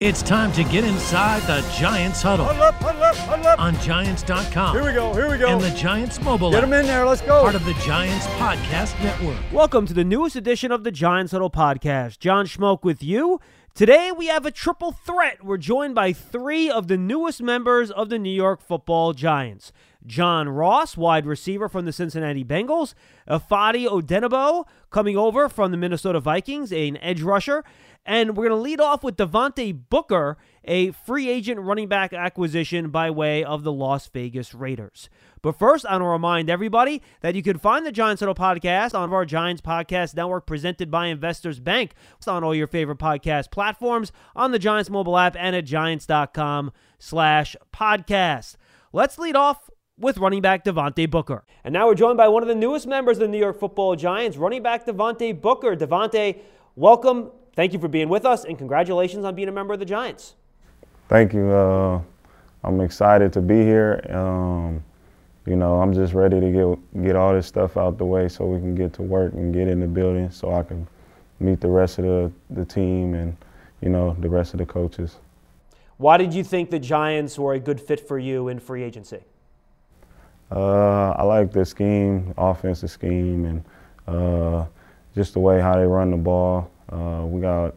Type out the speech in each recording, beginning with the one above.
It's time to get inside the Giants huddle Huddle up, huddle up, huddle up. on Giants.com Here we go, here we go. and the Giants mobile Get them in there, let's go. part of the Giants podcast network. Welcome to the newest edition of the Giants Huddle Podcast. John Schmeelk with you. Today we have a triple threat. We're joined by three of the newest members of the New York football Giants. John Ross, wide receiver from the Cincinnati Bengals. Ifeadi Odenigbo, coming over from the Minnesota Vikings, an edge rusher. And we're going to lead off with Devontae Booker, a free agent running back acquisition by way of the Las Vegas Raiders. But first, I want to remind everybody that you can find the Giants Huddle podcast on our Giants Podcast Network presented by Investors Bank. It's on all your favorite podcast platforms, on the Giants mobile app, and at giants.com slash podcast. Let's lead off with running back Devontae Booker. And now we're joined by one of the newest members of the New York football Giants, running back Devontae Booker. Devontae, welcome. Thank you for being with us, and congratulations on being a member of the Giants. Thank you. Uh, I'm excited to be here. Um, you know, I'm just ready to get get all this stuff out the way so we can get to work and get in the building so I can meet the rest of the, the team and, you know, the rest of the coaches. Why did you think the Giants were a good fit for you in free agency? Uh, I like the scheme, offensive scheme, and uh, just the way how they run the ball. Uh, we got.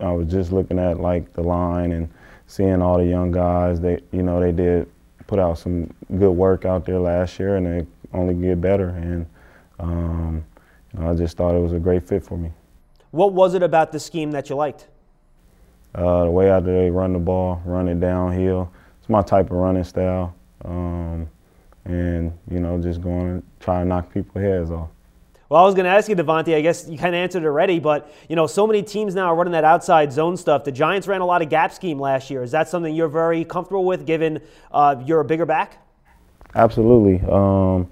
I was just looking at like the line and seeing all the young guys. They, you know, they did put out some good work out there last year, and they only get better. And um, you know, I just thought it was a great fit for me. What was it about the scheme that you liked? Uh, the way out they run the ball, run it downhill. It's my type of running style. Um, and you know, just going and try to knock people's heads off. Well, I was going to ask you, Devontae. I guess you kind of answered already, but you know, so many teams now are running that outside zone stuff. The Giants ran a lot of gap scheme last year. Is that something you're very comfortable with, given uh, you're a bigger back? Absolutely. Um,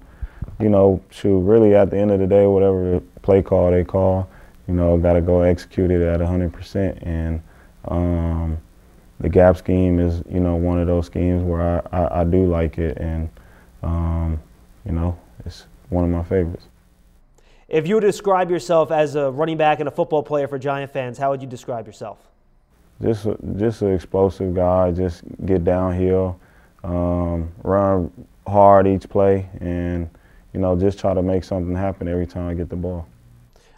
you know, shoot, really at the end of the day, whatever the play call they call, you know, got to go execute it at 100%. And um, the gap scheme is, you know, one of those schemes where I, I, I do like it. And, um, you know, it's one of my favorites. If you were to describe yourself as a running back and a football player for Giant fans, how would you describe yourself? Just, a- just an explosive guy. Just get downhill, um, run hard each play, and you know, just try to make something happen every time I get the ball.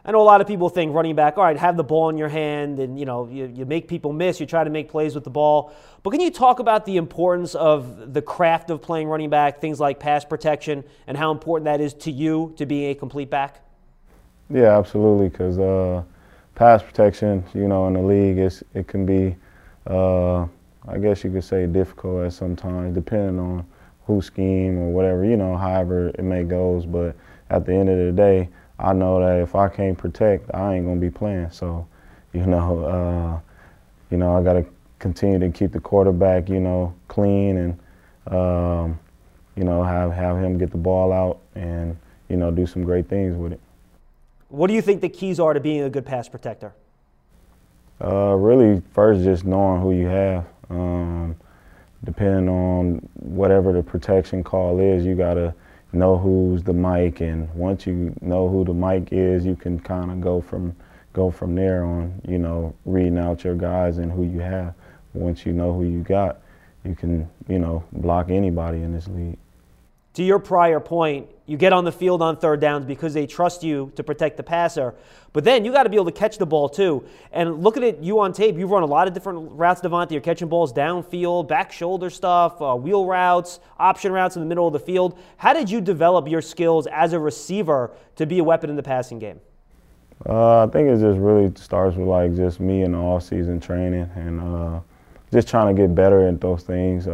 I know a lot of people think running back, all right, have the ball in your hand and you know, you, you make people miss, you try to make plays with the ball. But can you talk about the importance of the craft of playing running back, things like pass protection, and how important that is to you to being a complete back? Yeah, absolutely. Because uh, pass protection, you know, in the league, it's, it can be, uh, I guess you could say, difficult at sometimes, depending on who scheme or whatever, you know, however it may goes. But at the end of the day, I know that if I can't protect, I ain't gonna be playing. So, you know, uh, you know, I got to continue to keep the quarterback, you know, clean and, um, you know, have have him get the ball out and you know do some great things with it. What do you think the keys are to being a good pass protector? Uh, really, first just knowing who you have. Um, depending on whatever the protection call is, you gotta know who's the mic, and once you know who the mic is, you can kind of go from go from there on. You know, reading out your guys and who you have. Once you know who you got, you can you know block anybody in this league. To your prior point, you get on the field on third downs because they trust you to protect the passer. But then you got to be able to catch the ball too. And looking at you on tape, you've run a lot of different routes, Devontae. You're catching balls downfield, back shoulder stuff, uh, wheel routes, option routes in the middle of the field. How did you develop your skills as a receiver to be a weapon in the passing game? Uh, I think it just really starts with like just me and the off season training and uh, just trying to get better at those things.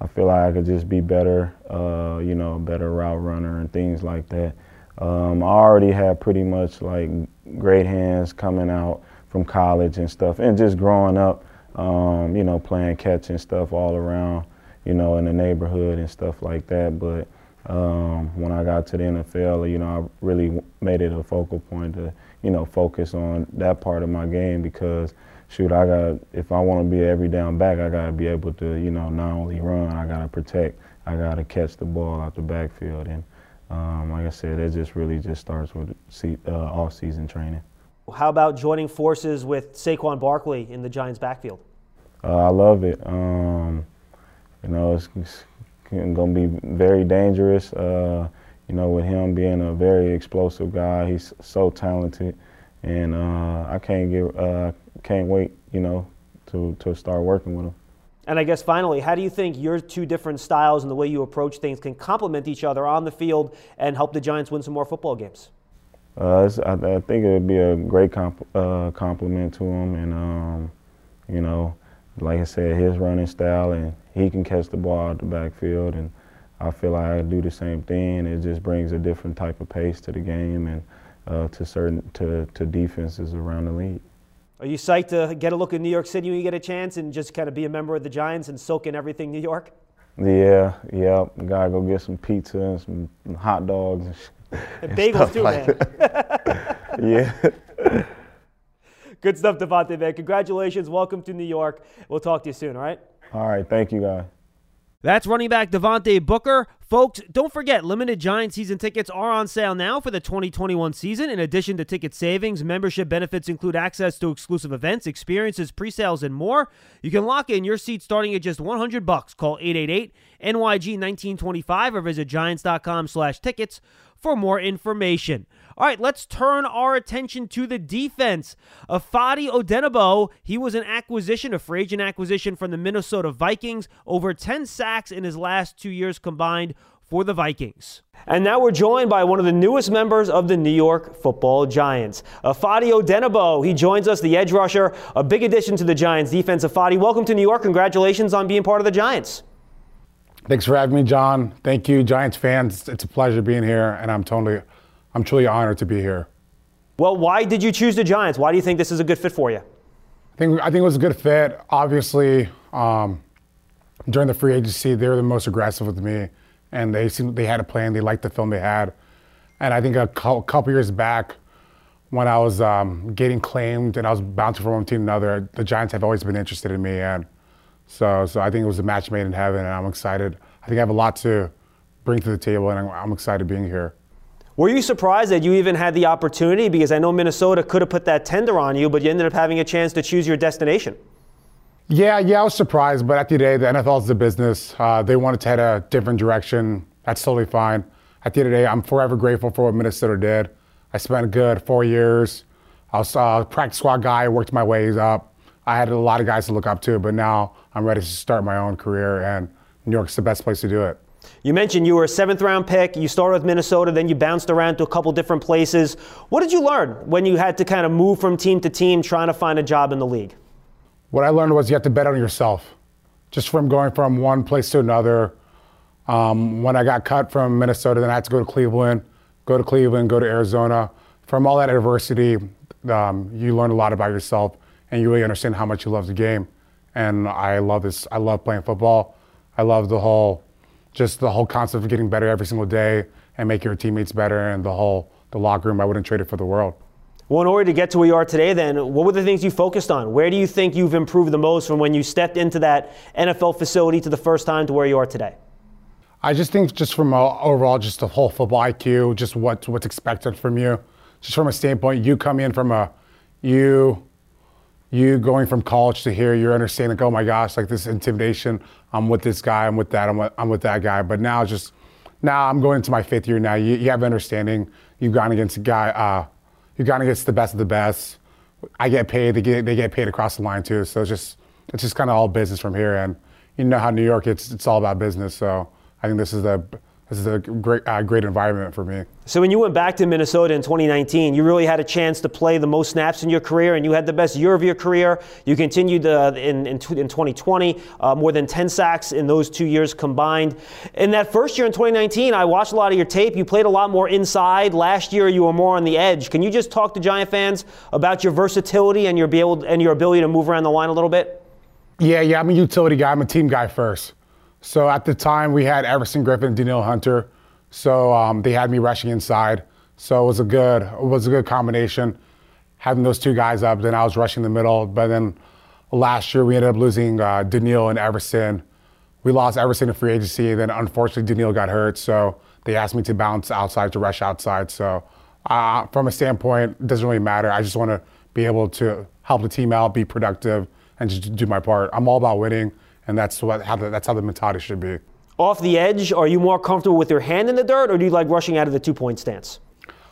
I feel like I could just be better, uh, you know, a better route runner and things like that. Um, I already had pretty much like great hands coming out from college and stuff, and just growing up, um, you know, playing catch and stuff all around, you know, in the neighborhood and stuff like that. But um, when I got to the NFL, you know, I really made it a focal point to, you know, focus on that part of my game because, shoot, I got if I want to be every down back, I got to be able to, you know, not only run, I got to protect, I got to catch the ball out the backfield, and um, like I said, it just really just starts with uh, off-season training. How about joining forces with Saquon Barkley in the Giants' backfield? uh, I love it. Um, you know, it's, it's going to be very dangerous. Uh, you know, with him being a very explosive guy, he's so talented, and uh, I can't get uh, can't wait. You know, to to start working with him. And I guess finally, how do you think your two different styles and the way you approach things can complement each other on the field and help the Giants win some more football games? Uh, I, I, think it would be a great comp, uh, compliment to him, and um, you know, like I said, his running style, and he can catch the ball out the backfield, and I feel like I do the same thing. It just brings a different type of pace to the game and uh, to certain to, to defenses around the league. Are you psyched to get a look at New York City when you get a chance and just kind of be a member of the Giants and soak in everything New York? Yeah, yeah. Gotta go get some pizza and some hot dogs and, and, and bagels too, like man. yeah. Good stuff, Devontae, man. Congratulations. Welcome to New York. We'll talk to you soon, all right? All right. Thank you, guys. That's running back Devontae Booker. Folks, don't forget, limited Giant season tickets are on sale now for the 2021 season. In addition to ticket savings, membership benefits include access to exclusive events, experiences, pre-sales, and more. You can lock in your seat starting at just 100 bucks. Call 888 NYG 1925 or visit giants.com/tickets for more information. All right, let's turn our attention to the defense. Ifeadi Odenigbo, he was an acquisition, a free agent acquisition from the Minnesota Vikings, over 10 sacks in his last two years combined for the Vikings. And now we're joined by one of the newest members of the New York football Giants, Ifeadi Odenigbo. He joins us, the edge rusher, a big addition to the Giants defense. Ifeadi, welcome to New York. Congratulations on being part of the Giants. Thanks for having me, John. Thank you, Giants fans. It's a pleasure being here, and I'm totally I'm truly honored to be here. Well, why did you choose the Giants? Why do you think this is a good fit for you? I think I think it was a good fit. Obviously, um, during the free agency, they were the most aggressive with me, and they seemed they had a plan. They liked the film they had, and I think a couple years back, when I was um, getting claimed and I was bouncing from one team to another, the Giants have always been interested in me, and so so I think it was a match made in heaven, and I'm excited. I think I have a lot to bring to the table, and I'm, I'm excited being here. Were you surprised that you even had the opportunity? Because I know Minnesota could have put that tender on you, but you ended up having a chance to choose your destination. Yeah, yeah, I was surprised, but at the end of the day, the NFL is a business. Uh, they wanted to head a different direction. That's totally fine. At the end of the day, I'm forever grateful for what Minnesota did. I spent a good four years. I was a practice squad guy, worked my ways up. I had a lot of guys to look up to, but now I'm ready to start my own career, and New York's the best place to do it. You mentioned you were a seventh round pick. You started with Minnesota, then you bounced around to a couple different places. What did you learn when you had to kind of move from team to team trying to find a job in the league? What I learned was you have to bet on yourself. Just from going from one place to another. Um, when I got cut from Minnesota, then I had to go to Cleveland, go to Cleveland, go to Arizona. From all that adversity, um, you learn a lot about yourself and you really understand how much you love the game. And I love this. I love playing football. I love the whole just the whole concept of getting better every single day and making your teammates better and the whole the locker room. I wouldn't trade it for the world. Well, in order to get to where you are today, then, what were the things you focused on? Where do you think you've improved the most from when you stepped into that NFL facility to the first time to where you are today? I just think, just from overall, just the whole football IQ, just what what's expected from you, just from a standpoint, you come in from a you you going from college to here, you're understanding like, oh my gosh, like this intimidation. I'm with this guy, I'm with that, I'm with, I'm with that guy. But now just now I'm going into my fifth year now. You, you have understanding. You've gone against a guy. Uh, you've gone against the best of the best. I get paid. They get they get paid across the line too. So it's just it's just kind of all business from here. And you know how New York it's it's all about business. So I think this is the this is a great, uh, great environment for me. So when you went back to Minnesota in 2019, you really had a chance to play the most snaps in your career, and you had the best year of your career. You continued uh, in, in, in 2020, uh, more than 10 sacks in those two years combined. In that first year in 2019, I watched a lot of your tape. You played a lot more inside. Last year, you were more on the edge. Can you just talk to Giant fans about your versatility and your, be able, and your ability to move around the line a little bit? Yeah, yeah, I'm a utility guy. I'm a team guy first. So at the time, we had Everson Griffen, and Danielle Hunter. So um, they had me rushing inside. So it was a good it was a good combination having those two guys up. Then I was rushing the middle. But then last year we ended up losing uh, and Everson. We lost Everson in free agency. Then unfortunately Danielle got hurt. So they asked me to bounce outside to rush outside. So uh, from a standpoint, it doesn't really matter. I just want to be able to help the team out, be productive, and just do my part. I'm all about winning, and that's what how the, that's how the mentality should be. Off the edge, are you more comfortable with your hand in the dirt, or do you like rushing out of the two point stance?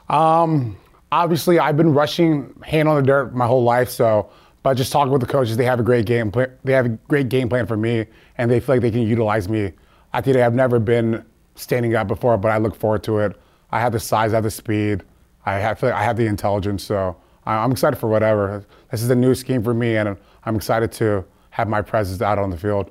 Um, obviously, I've been rushing hand on the dirt my whole life, so. But just talking with the coaches, they have a great game plan. They have a great game plan for me, and they feel like they can utilize me. I think I've never been standing up before, but I look forward to it. I have the size, I have the speed, I have, feel like I have the intelligence, so I'm excited for whatever. This is a new scheme for me, and I'm excited to have my presence out on the field.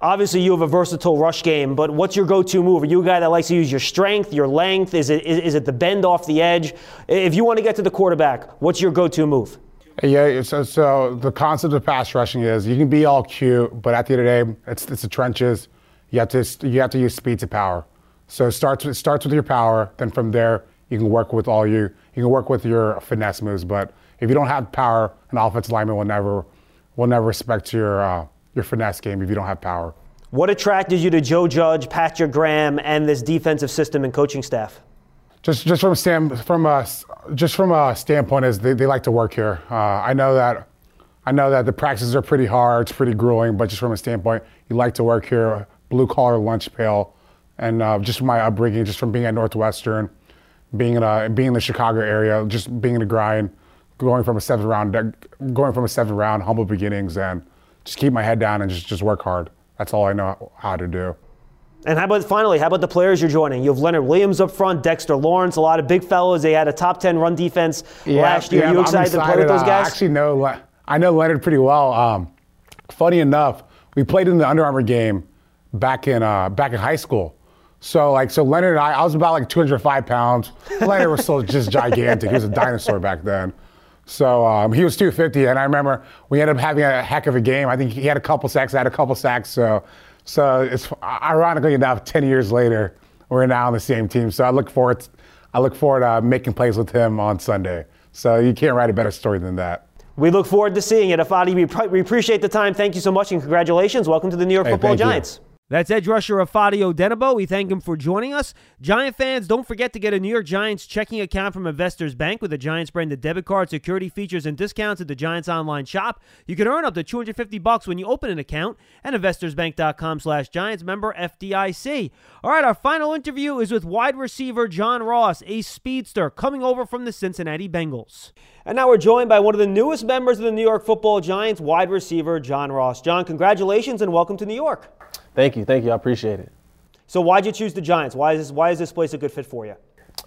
Obviously, you have a versatile rush game, but what's your go-to move? Are you a guy that likes to use your strength, your length? Is it is, is it the bend off the edge? If you want to get to the quarterback, what's your go-to move? Yeah, so, so the concept of pass rushing is you can be all cute, but at the end of the day, it's, it's the trenches. You have to you have to use speed to power. So it starts with, it starts with your power. Then from there, you can work with all you you can work with your finesse moves. But if you don't have power, an offensive lineman will never will never respect your uh, your finesse game if you don't have power. What attracted you to Joe Judge, Patrick Graham, and this defensive system and coaching staff? Just just from a stand, from a just from a standpoint is they, they like to work here. Uh, I know that I know that the practices are pretty hard, it's pretty grueling, but just from a standpoint, you like to work here. Blue collar lunch pail, and uh, just from my upbringing, just from being at Northwestern, being in a being in the Chicago area, just being in the grind, going from a seventh round, going from a seventh round, humble beginnings, and just keep my head down and just just work hard. That's all I know how to do. And how about finally, how about the players you're joining? You have Leonard Williams up front, Dexter Lawrence, a lot of big fellows. They had a top 10 run defense yeah, last year. Yeah, you excited, excited, to play with those guys? I actually know, I know Leonard pretty well. Um, funny enough, we played in the Under Armour game back in, uh, back in high school. So like so Leonard and I, I was about like 205 pounds. Leonard was still just gigantic. He was a dinosaur back then. So um, he was 250, and I remember we ended up having a heck of a game. I think he had a couple sacks, I had a couple sacks. So so it's ironically enough, 10 years later, we're now on the same team. So I look forward, to, I look forward to making plays with him on Sunday. So you can't write a better story than that. We look forward to seeing it. Ifeadi, we, we appreciate the time. Thank you so much and congratulations. Welcome to the New York hey, Football Giants. You. That's edge rusher Ifeadi Odenigbo. We thank him for joining us. Giant fans, don't forget to get a New York Giants checking account from Investors Bank with a Giants branded debit card, security features, and discounts at the Giants online shop. You can earn up to 250 bucks when you open an account at investorsbank.com slash Giants member FDIC. All right, our final interview is with wide receiver John Ross, a speedster coming over from the Cincinnati Bengals. And now we're joined by one of the newest members of the New York Football Giants, wide receiver John Ross. John, congratulations and welcome to New York. Thank you, thank you. I appreciate it. So why'd you choose the Giants? Why is this, why is this place a good fit for you?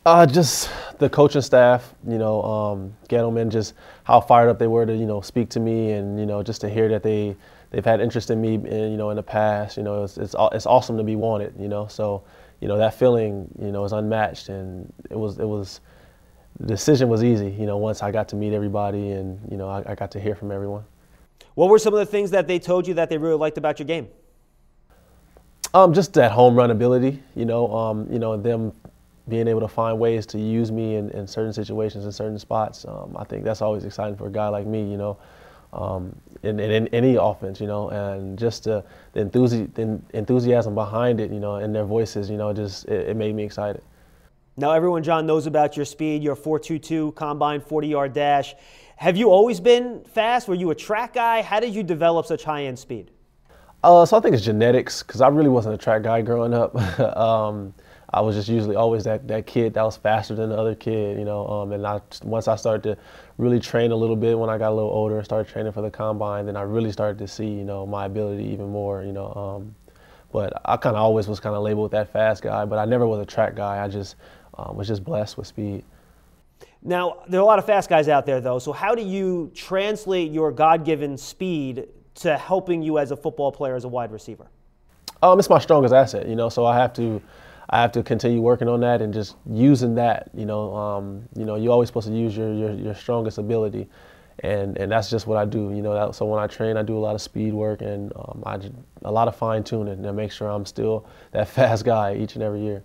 Uh, just the coaching staff, you know, um, Gettleman, just how fired up they were to, you know, speak to me and, you know, just to hear that they, they've had interest in me, in, you know, in the past, you know, it's, it's, it's awesome to be wanted, you know, so, you know, that feeling, you know, is unmatched and it was, it was, the decision was easy, you know, once I got to meet everybody and, you know, I, I got to hear from everyone. What were some of the things that they told you that they really liked about your game? Um, just that home run ability, you know, um, you know, them being able to find ways to use me in, in certain situations, in certain spots. Um, I think that's always exciting for a guy like me, you know, um, in, in, in, any offense, you know, and just the, the, the enthusiasm behind it, you know, in their voices, you know, just it, it made me excited. Now, everyone, John, knows about your speed, your 4.22 combine 40 yard dash. Have you always been fast? Were you a track guy? How did you develop such high end speed? Uh, so I think it's genetics because I really wasn't a track guy growing up. um, I was just usually always that, that kid that was faster than the other kid, you know. Um, and I, once I started to really train a little bit when I got a little older and started training for the combine, then I really started to see, you know, my ability even more, you know. Um, but I kind of always was kind of labeled that fast guy, but I never was a track guy. I just um, was just blessed with speed. Now, there are a lot of fast guys out there, though. So, how do you translate your God given speed to helping you as a football player as a wide receiver? Um, it's my strongest asset, you know. So I have to, I have to continue working on that and just using that. You know, um, you know, you're always supposed to use your your, your strongest ability, and and that's just what I do. You know, that, so when I train, I do a lot of speed work and um, I a lot of fine tuning to make sure I'm still that fast guy each and every year.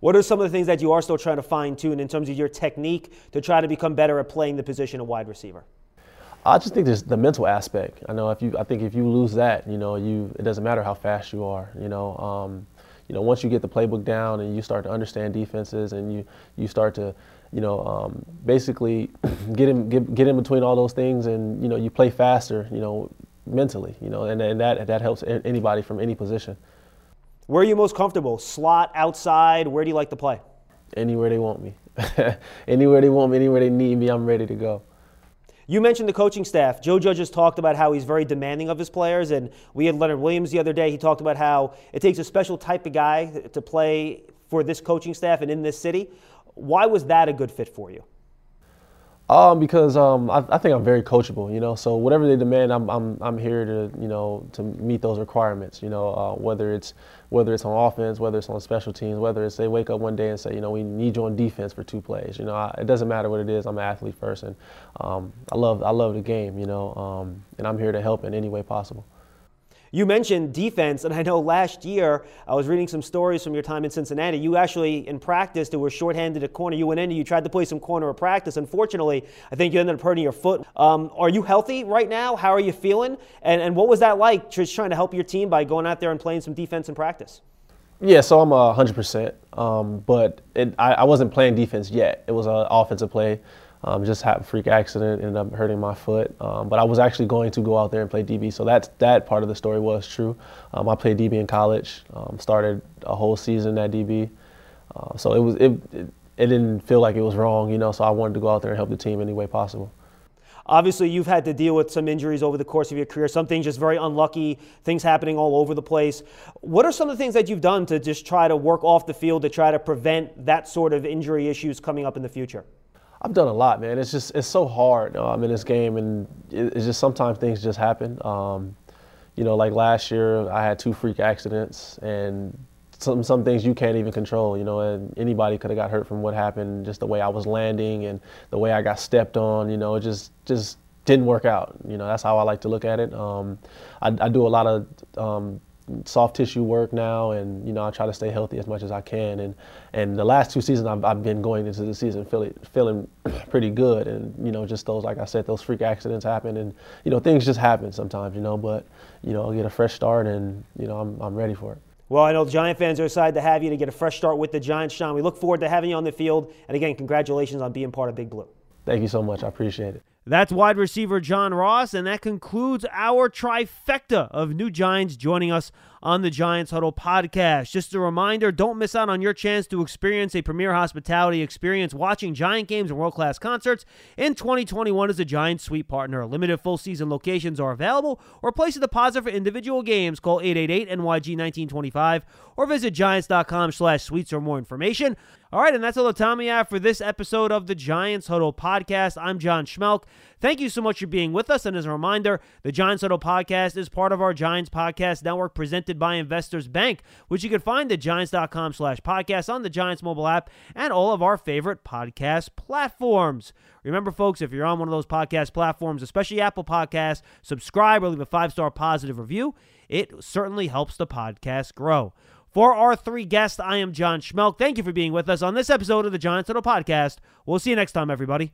What are some of the things that you are still trying to fine tune in terms of your technique to try to become better at playing the position of wide receiver? I just think there's the mental aspect. I know if you, I think if you lose that, you know, you it doesn't matter how fast you are. You know, um, you know, once you get the playbook down and you start to understand defenses and you you start to, you know, um, basically get in get, get in between all those things and you know you play faster. You know, mentally, you know, and, and that that helps anybody from any position. Where are you most comfortable? Slot, outside? Where do you like to play? Anywhere they want me. anywhere they want me, anywhere they need me, I'm ready to go. You mentioned the coaching staff. Joe Judge has talked about how he's very demanding of his players, and we had Leonard Williams the other day. He talked about how it takes a special type of guy to play for this coaching staff and in this city. Why was that a good fit for you? Um, because um, I, I, think I'm very coachable, you know. So whatever they demand, I'm, I'm, I'm here to, you know, to meet those requirements. You know, uh, whether it's whether it's on offense, whether it's on special teams, whether it's they wake up one day and say, you know, we need you on defense for two plays. You know, I, it doesn't matter what it is. I'm an athlete first, and um, I love I love the game. You know, um, and I'm here to help in any way possible. You mentioned defense, and I know last year I was reading some stories from your time in Cincinnati. You actually, in practice, there were shorthanded at corner. You went in and you tried to play some corner of practice. Unfortunately, I think you ended up hurting your foot. Um, are you healthy right now? How are you feeling? And, and what was that like, just trying to help your team by going out there and playing some defense in practice? Yeah, so I'm a 100%, um, but it, I, I, wasn't playing defense yet. It was an offensive play. Um, just had a freak accident, ended up hurting my foot. Um, but I was actually going to go out there and play DB, so that's that part of the story was true. Um, I played DB in college, um, started a whole season at DB, uh, so it was it, it, it didn't feel like it was wrong, you know. So I wanted to go out there and help the team any way possible. Obviously, you've had to deal with some injuries over the course of your career, some things just very unlucky, things happening all over the place. What are some of the things that you've done to just try to work off the field to try to prevent that sort of injury issues coming up in the future? I've done a lot, man. It's just it's so hard um, in this game, and it's just sometimes things just happen. Um, you know, like last year, I had two freak accidents, and some some things you can't even control. You know, and anybody could have got hurt from what happened, just the way I was landing and the way I got stepped on. You know, it just just didn't work out. You know, that's how I like to look at it. Um, I, I, do a lot of um, soft tissue work now, and you know I try to stay healthy as much as I can. And and the last two seasons I've, I've been going into the season feeling feeling pretty good. And you know just those like I said those freak accidents happen, and you know things just happen sometimes. You know, but you know I'll get a fresh start, and you know I'm I'm ready for it. Well, I know the Giant fans are excited to have you to get a fresh start with the Giants, Sean. We look forward to having you on the field. And again, congratulations on being part of Big Blue. Thank you so much. I appreciate it. That's wide receiver John Ross, and that concludes our trifecta of new Giants joining us on the Giants Huddle podcast. Just a reminder don't miss out on your chance to experience a premier hospitality experience watching Giant games and world class concerts in 2021 as a Giant Suite partner. Limited full season locations are available, or place a deposit for individual games. Call 888 NYG 1925 or visit giants.com slash suites for more information. All right, and that's all the time we have for this episode of the Giants Huddle podcast. I'm John Schmeelk. Thank you so much for being with us. And as a reminder, the Giants Huddle podcast is part of our Giants Podcast Network presented by Investors Bank, which you can find at giants.com slash podcast on the Giants mobile app and all of our favorite podcast platforms. Remember, folks, if you're on one of those podcast platforms, especially Apple Podcasts, subscribe or leave a five star positive review. It certainly helps the podcast grow. For our three guests, I am John Schmeelk. Thank you for being with us on this episode of the Giants Huddle Podcast. We'll see you next time, everybody.